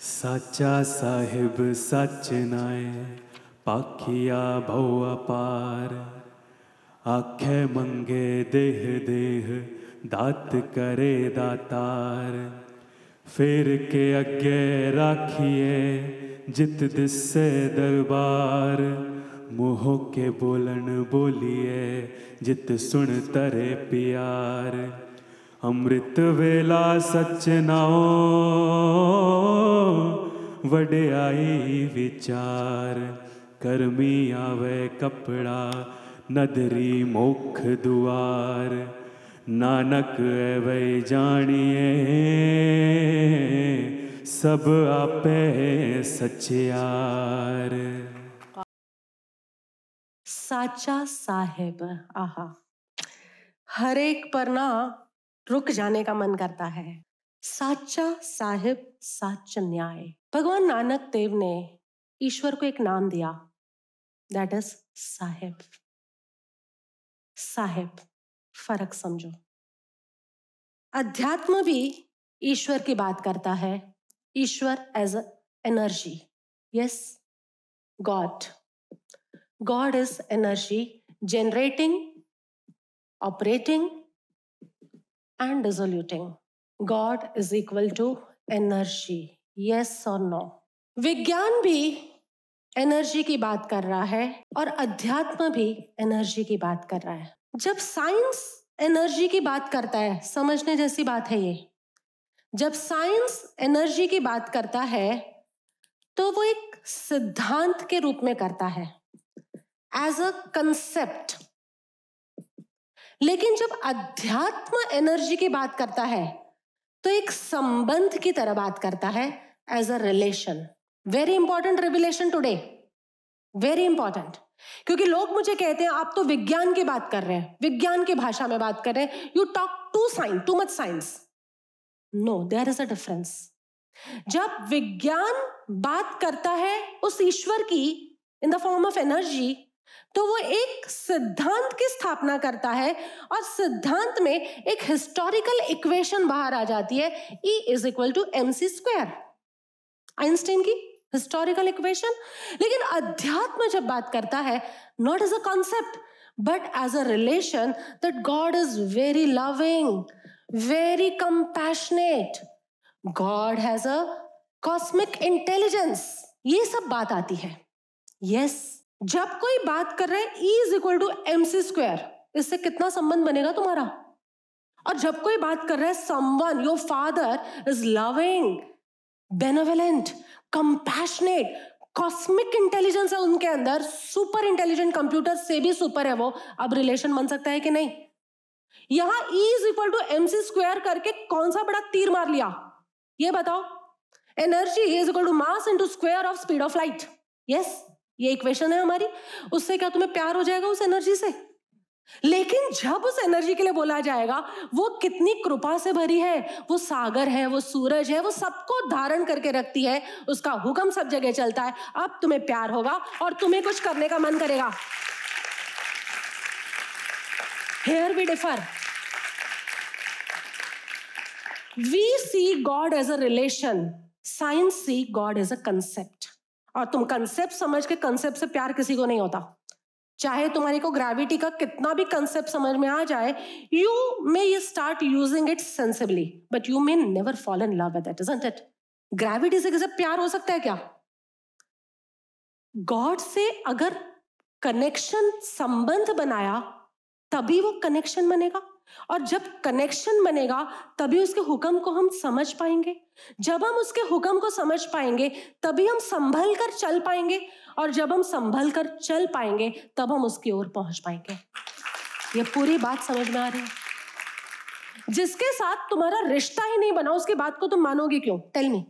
सचा साहिब सच नाय, पाखिया भव अपार। आखे मंगे देह देह, दात करे दातार। फिर के अगे राखिए, जित दिसे दरबार। मुँह के बोलन बोलिए, जित सुन तरे प्यार। अमृत वेला सच नाओ वड्याई विचार। करमी आवे कपड़ा, नदरी मोख दुआर। नानक वै जानिए, सब आपे सचियार साचा साहेब, आहा। हर एक पर ना रुक जाने का मन करता है। साचा साहिब साच न्याय। भगवान नानक देव ने ईश्वर को एक नाम दिया। दैट इज़ साहेब। साहेब फ़र्क समझो। अध्यात्म भी ईश्वर की बात करता है। ईश्वर as a energy yes God God is energy generating, operating, and dissoluting. God is equal to energy. Yes or no? विज्ञान भी एनर्जी की बात कर रहा है और अध्यात्म भी एनर्जी की बात कर रहा है जब साइंस एनर्जी की बात करता है, समझने जैसी बात है ये जब साइंस एनर्जी की बात करता है तो वो एक सिद्धांत के रूप में करता है एज अ कंसेप्ट लेकिन जब अध्यात्म एनर्जी की बात करता है तो एक संबंध की तरह बात करता है as a relation very important revelation today very important क्योंकि लोग मुझे कहते हैं, आप तो विज्ञान की बात कर रहे हैं, विज्ञान की भाषा में बात कर रहे हैं। You talk to science too much science no there is a difference जब विज्ञान बात करता है उस ईश्वर की in the form of energy तो वो एक सिद्धांत की स्थापना करता है और सिद्धांत में एक हिस्टोरिकल इक्वेशन बाहर आ जाती है E is equal to M C square Einstein की हिस्टोरिकल इक्वेशन लेकिन अध्यात्म जब बात करता है not as a concept but as a relation that God is very loving very compassionate God has a cosmic intelligence ये सब बात आती है। यस yes, जब कोई बात कर रहा है E is equal to M C square इससे कितना संबंध बनेगा तुम्हारा? और जब कोई बात कर रहा है someone your father is loving benevolent compassionate cosmic intelligence है उनके अंदर सुपर इंटेलिजेंट कंप्यूटर से भी सुपर है वो, अब रिलेशन बन सकता है कि नहीं? यहाँ E is equal to M C square करके कौन सा बड़ा तीर मार लिया? ये बताओ। Energy is equal to mass into square of speed of light yes ये इक्वेशन है हमारी। उससे क्या तुम्हें प्यार हो जाएगा उस एनर्जी से? लेकिन जब उस एनर्जी के लिए बोला जाएगा, वो कितनी कृपा से भरी है? वो सागर है, वो सूरज है, वो सबको धारण करके रखती है। उसका हुक्म सब जगह चलता है। अब तुम्हें प्यार होगा और तुम्हें कुछ करने का मन करेगा। Here we differ we see God as a relation science see God as a concept और तुम कंसेप्ट समझ के कंसेप्ट से प्यार किसी को नहीं होता। चाहे तुम्हारे को ग्रेविटी का कितना भी कंसेप्ट समझ में आ जाए you may you start using it sensibly but you may never fall in love with it isn't it gravity से किसी प्यार हो सकता है क्या? गॉड से अगर कनेक्शन संबंध बनाया, तभी वो कनेक्शन बनेगा। और जब कनेक्शन बनेगा, तभी उसके हुक्म को हम समझ पाएँगे। जब हम उसके हुक्म को समझ पाएँगे, तभी हम संभल कर चल पाएँगे और जब हम संभल कर चल पाएँगे, तब हम उसकी ओर पहुँच पाएँगे। ये पूरी बात समझ में आ रही है। जिसके साथ तुम्हारा रिश्ता ही नहीं बना, उसकी बात को तुम मानोगे क्यों? टेल मी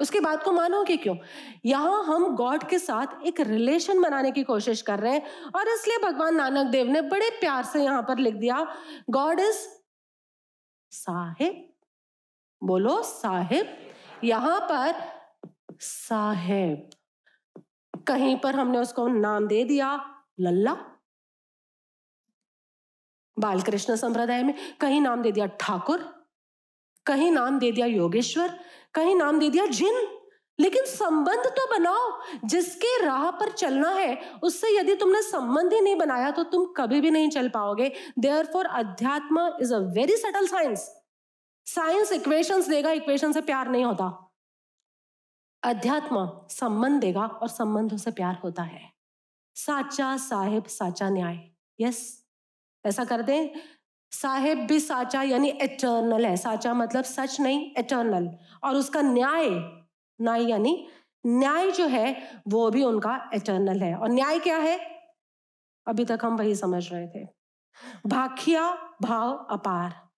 उसकी बात को मानोगे क्यों? यहाँ हम गॉड के साथ एक रिलेशन बनाने की कोशिश कर रहे हैं और इसलिए भगवान नानक देव ने बड़े प्यार से यहाँ पर लिख दिया गॉड इज़ साहिब। बोलो, साहिब। यहाँ पर साहेब। कहीं पर हमने उसको नाम दे दिया, लल्ला। बालकृष्ण संप्रदाय में कहीं नाम दे दिया ठाकुर, कहीं नाम दे दिया योगेश्वर कहीं नाम दे दिया, जिन। लेकिन संबंध तो बनाओ, जिसके राह पर चलना है, उससे यदि तुमने संबंध ही नहीं बनाया तो तुम कभी भी नहीं चल पाओगे। देयर फॉर अध्यात्म is a very subtle science science equations देगा इक्वेशन से प्यार नहीं होता। अध्यात्म संबंध देगा और संबंधों से प्यार होता है। साचा साहेब, साचा न्याय। यस ऐसा कर दें साहेब भी साचा यानी एटर्नल है। साचा मतलब सच नहीं एटर्नल और उसका न्याय न्याय यानी न्याय जो है, वो भी उनका एटर्नल है। और न्याय क्या है? अभी तक हम वही समझ रहे थे। भाखिया भाव अपार।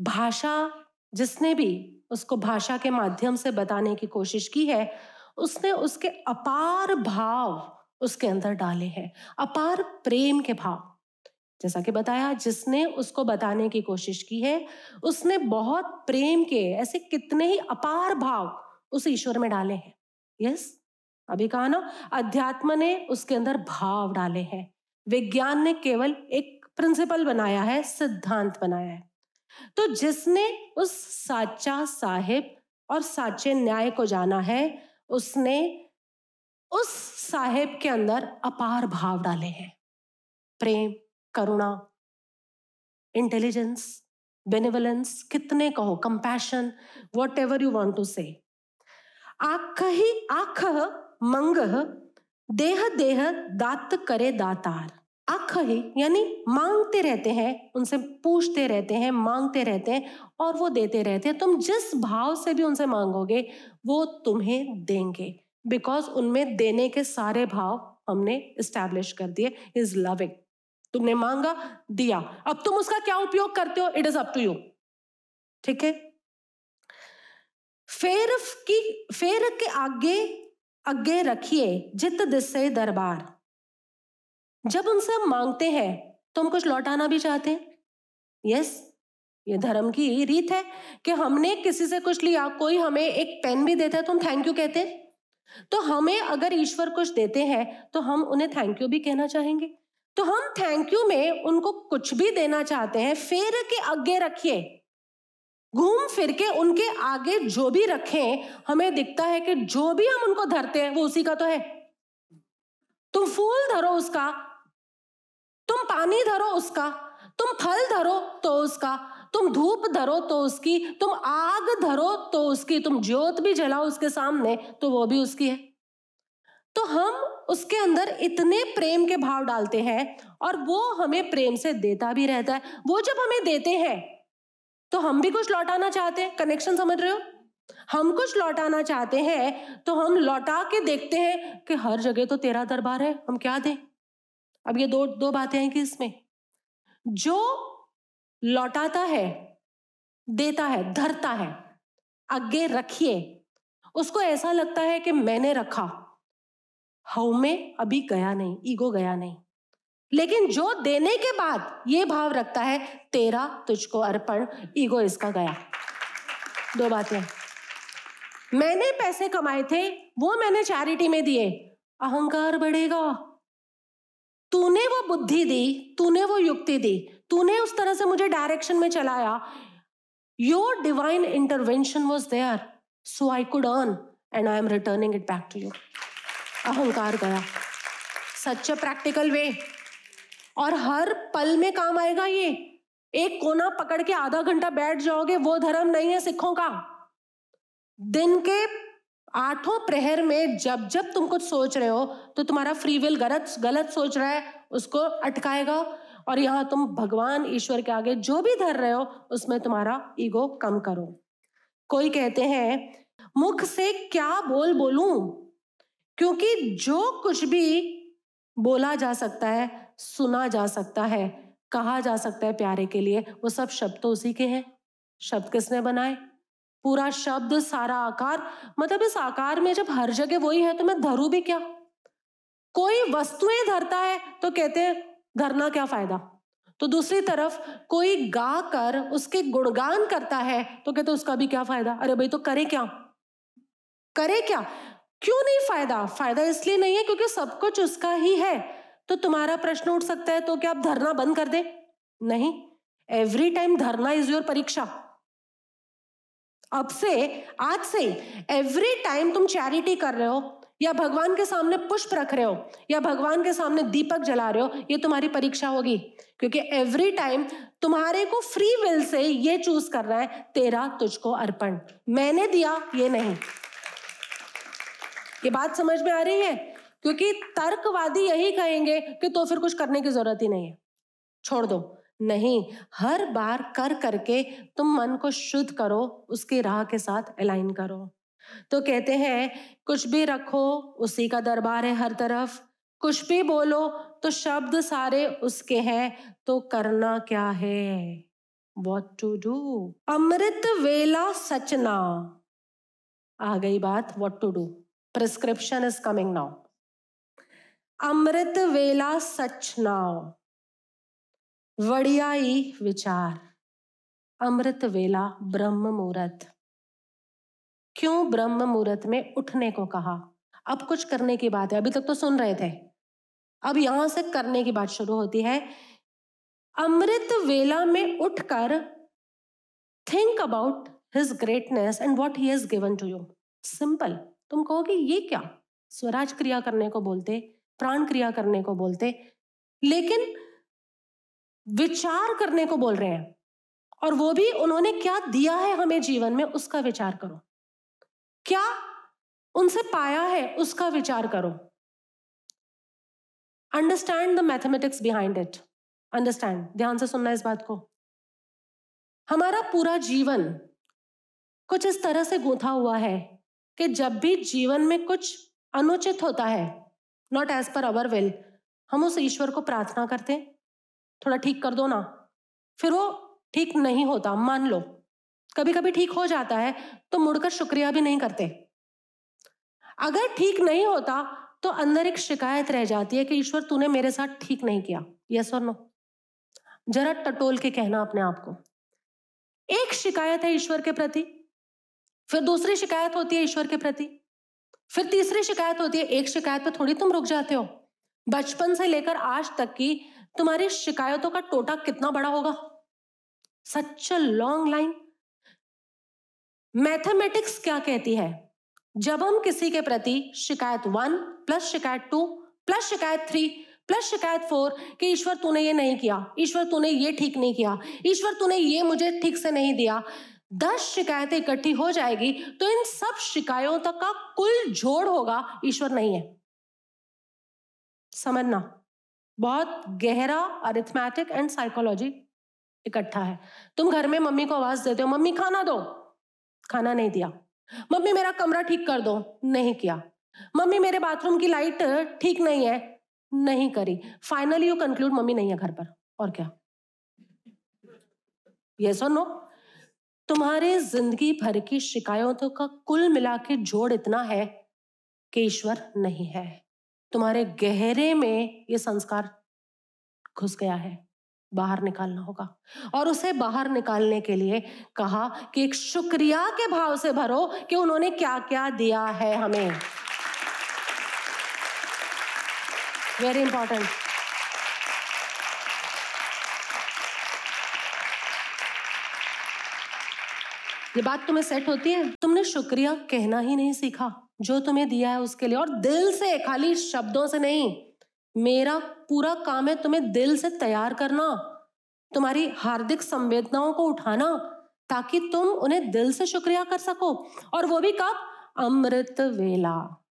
भाषा, जिसने भी उसको भाषा के माध्यम से बताने की कोशिश की है, उसने उसके अपार भाव उसके अंदर डाले हैं। अपार प्रेम के भाव। जैसा कि बताया, जिसने उसको बताने की कोशिश की है, उसने बहुत प्रेम के ऐसे कितने ही अपार भाव उस ईश्वर में डाले हैं। यस? अभी कहा ना, अध्यात्म ने उसके अंदर भाव डाले हैं। विज्ञान ने केवल एक प्रिंसिपल बनाया है, सिद्धांत बनाया है। तो जिसने उस साचा साहिब और साचे न्याय को जाना है, उसने उस साहेब के अंदर अपार भाव डाले हैं। प्रेम करुणा इंटेलिजेंस बेनिवलेंस कितने कहो compassion whatever you want to say आख ही आख मंग, देह देह, दात करे दातार। आख ही यानी मांगते रहते हैं, उनसे पूछते रहते हैं, मांगते रहते हैं, और वो देते रहते हैं। तुम जिस भाव से भी उनसे मांगोगे, वो तुम्हें देंगे। बिकॉज़ उनमें देने के सारे भाव हमने स्टैब्लिश कर दिए इज़ लविंग तुमने मांगा, दिया। अब तुम उसका क्या उपयोग करते हो? It is up to you ठीक है? फेर की फेर के आगे आगे रखिए जित दिशे दरबार। जब उनसे हम मांगते हैं तो हम कुछ लौटाना भी चाहते हैं। यस ये धर्म की रीत है कि हमने किसी से कुछ लिया, कोई हमें एक पेन भी देता है तो हम थैंक यू कहते हैं। तो हमें अगर ईश्वर कुछ देते हैं तो हम उन्हें थैंक यू भी कहना चाहेंगे। तो हम थैंक यू में उनको कुछ भी देना चाहते हैं, फेर के आगे रखिए। घूम फिर के उनके आगे जो भी रखें, हमें दिखता है कि जो भी हम उनको धरते हैं, वो उसी का तो है। तुम फूल धरो उसका, तुम पानी धरो उसका, तुम फल धरो तो उसका, तुम धूप धरो तो उसकी, तुम आग धरो तो उसकी, तुम ज्योत भी जलाओ उसके सामने तो वो भी उसकी है। तो हम उसके अंदर इतने प्रेम के भाव डालते हैं और वो हमें प्रेम से देता भी रहता है। वो जब हमें देते हैं तो हम भी कुछ लौटाना चाहते हैं। कनेक्शन समझ रहे हो? हम कुछ लौटाना चाहते हैं तो हम लौटा के देखते हैं कि हर जगह तो तेरा दरबार है, हम क्या दें? अब ये दो दो बातें हैं कि इसमें। जो लौटाता है, देता है, धरता है, आगे रखिए, उसको ऐसा लगता है कि मैंने रखा। हव में अभी गया नहीं, ईगो गया नहीं। लेकिन जो देने के बाद ये भाव रखता है, तेरा तुझको अर्पण, ईगो इसका गया। दो बातें। मैंने पैसे कमाए थे, वो मैंने चैरिटी में दिए। अहंकार बढ़ेगा। तूने वो बुद्धि दी, तूने वो युक्ति दी, तूने उस तरह से मुझे डायरेक्शन में चलाया। Your divine intervention was there so I could earn and I am returning it back to you अहंकार गया। सच्चे प्रैक्टिकल वे और हर पल में काम आएगा ये। एक कोना पकड़ के आधा घंटा बैठ जाओगे, वो धर्म नहीं है सिखों का। दिन के आठों प्रहर में जब जब तुम कुछ सोच रहे हो तो तुम्हारा फ्री विल गलत गलत सोच रहा है, उसको अटकाएगा। और यहाँ तुम भगवान, ईश्वर के आगे जो भी धर रहे हो, उसमें तुम्हारा ईगो कम करो। कोई कहते हैं, मुख से क्या बोल बोलूँ? क्योंकि जो कुछ भी बोला जा सकता है, सुना जा सकता है, कहा जा सकता है प्यारे के लिए, वो सब शब्द तो उसी के हैं। शब्द किसने बनाए? पूरा शब्द, सारा आकार मतलब इस आकार में जब हर जगह वही है तो मैं धरू भी क्या? कोई वस्तुएँ धरता है तो कहते हैं, धरना क्या फ़ायदा? तो दूसरी तरफ़, कोई गा कर उसके गुणगान करता है तो कहते उसका भी क्या फ़ायदा? अरे भाई तो करे क्या? करे क्या? क्यों नहीं फ़ायदा? फ़ायदा इसलिए नहीं है क्योंकि सब कुछ उसका ही है। तो तुम्हारा प्रश्न उठ सकता है तो क्या आप धरना बंद कर दे? नहीं। एवरी टाइम धरना इज़ योर परीक्षा। अब से, आज से एवरी टाइम तुम चैरिटी कर रहे हो, या भगवान के सामने पुष्प रख रहे हो, या भगवान के सामने दीपक जला रहे हो, ये तुम्हारी परीक्षा होगी। क्योंकि एवरी टाइम तुम्हारे को फ्री विल से ये चूज़ करना है, तेरा तुझको अर्पण। मैंने दिया, ये नहीं। ये बात समझ में आ रही है? क्योंकि तर्कवादी यही कहेंगे कि तो फिर कुछ करने की ज़रूरत ही नहीं है। छोड़ दो। नहीं, हर बार कर करके तुम मन को शुद्ध करो, उसकी राह के साथ अलाइन करो। तो कहते हैं, कुछ भी रखो, उसी का दरबार है हर तरफ़। कुछ भी बोलो तो शब्द सारे उसके हैं तो करना क्या है? वॉट टू डू अमृत वेला सचना। आ गई बात what to do prescription is coming now अमृत वेला सच नाउ वड़ियाई विचार अमृत वेला ब्रह्म मुहूर्त क्यों ब्रह्म मुहूर्त में उठने को कहा? अब कुछ करने की बात है। अभी तक तो सुन रहे थे। अब यहाँ से करने की बात शुरू होती है। अमृत वेला में उठकर think about his greatness and what he has given to you simple तुम कहोगे ये क्या? स्वराज क्रिया करने को बोलते, प्राण क्रिया करने को बोलते, लेकिन विचार करने को बोल रहे हैं। और वो भी उन्होंने क्या दिया है हमें जीवन में, उसका विचार करो। क्या उनसे पाया है, उसका विचार करो। Understand the mathematics behind it understand ध्यान से सुनना इस बात को। हमारा पूरा जीवन कुछ इस तरह से गूंथा हुआ है कि जब भी जीवन में कुछ अनुचित होता है not as per our will हम उस ईश्वर को प्रार्थना करते थोड़ा ठीक कर दो ना। फिर वो ठीक नहीं होता, मान लो। कभी कभी ठीक हो जाता है तो मुड़कर शुक्रिया भी नहीं करते। अगर ठीक नहीं होता तो अंदर एक शिकायत रह जाती है कि ईश्वर, तूने मेरे साथ ठीक नहीं किया। यस और नो जरा टटोल के कहना अपने आप को। एक शिकायत है ईश्वर के प्रति फिर दूसरी शिकायत होती है ईश्वर के प्रति। फिर तीसरी शिकायत होती है, एक शिकायत पर थोड़ी तुम रुक जाते हो। बचपन से लेकर आज तक की तुम्हारी शिकायतों का टोटा कितना बड़ा होगा? Such a long line. Mathematics क्या कहती है? जब हम किसी के प्रति शिकायत वन प्लस शिकायत टू प्लस शिकायत थ्री प्लस शिकायत फोर कि ईश्वर तूने ये नहीं किया, ईश्वर तूने ये ठीक नहीं किया, ईश्वर तूने ये मुझे ठीक से नहीं दिया दस शिकायतें इकट्ठी हो जाएगी तो इन सब शिकायतों तक का कुल जोड़ होगा, ईश्वर नहीं है। समझना? बहुत गहरा अरिथमेटिक एंड साइकोलॉजी इकट्ठा है। तुम घर में मम्मी को आवाज़ देते हो, मम्मी, खाना दो। खाना नहीं दिया। मम्मी, मेरा कमरा ठीक कर दो। नहीं किया। मम्मी, मेरे बाथरूम की लाइट ठीक नहीं है। नहीं करी। फाइनली यू कंक्लूड मम्मी नहीं है घर पर। और क्या? ये सो नो तुम्हारे ज़िंदगी भर की शिकायतों का कुल मिला के जोड़ इतना है कि ईश्वर नहीं है। तुम्हारे गहरे में ये संस्कार घुस गया है। बाहर निकालना होगा। और उसे बाहर निकालने के लिए कहा कि एक शुक्रिया के भाव से भरो कि उन्होंने क्या क्या दिया है हमें। वेरी इंपॉर्टेंट ये बात तुम्हें सेट होती है? तुमने शुक्रिया कहना ही नहीं सीखा। जो तुम्हें दिया है उसके लिए। और दिल से, खाली शब्दों से नहीं। मेरा पूरा काम है तुम्हें दिल से तैयार करना। तुम्हारी हार्दिक संवेदनाओं को उठाना, ताकि तुम उन्हें दिल से शुक्रिया कर सको। और वो भी कब? अमृत वेला।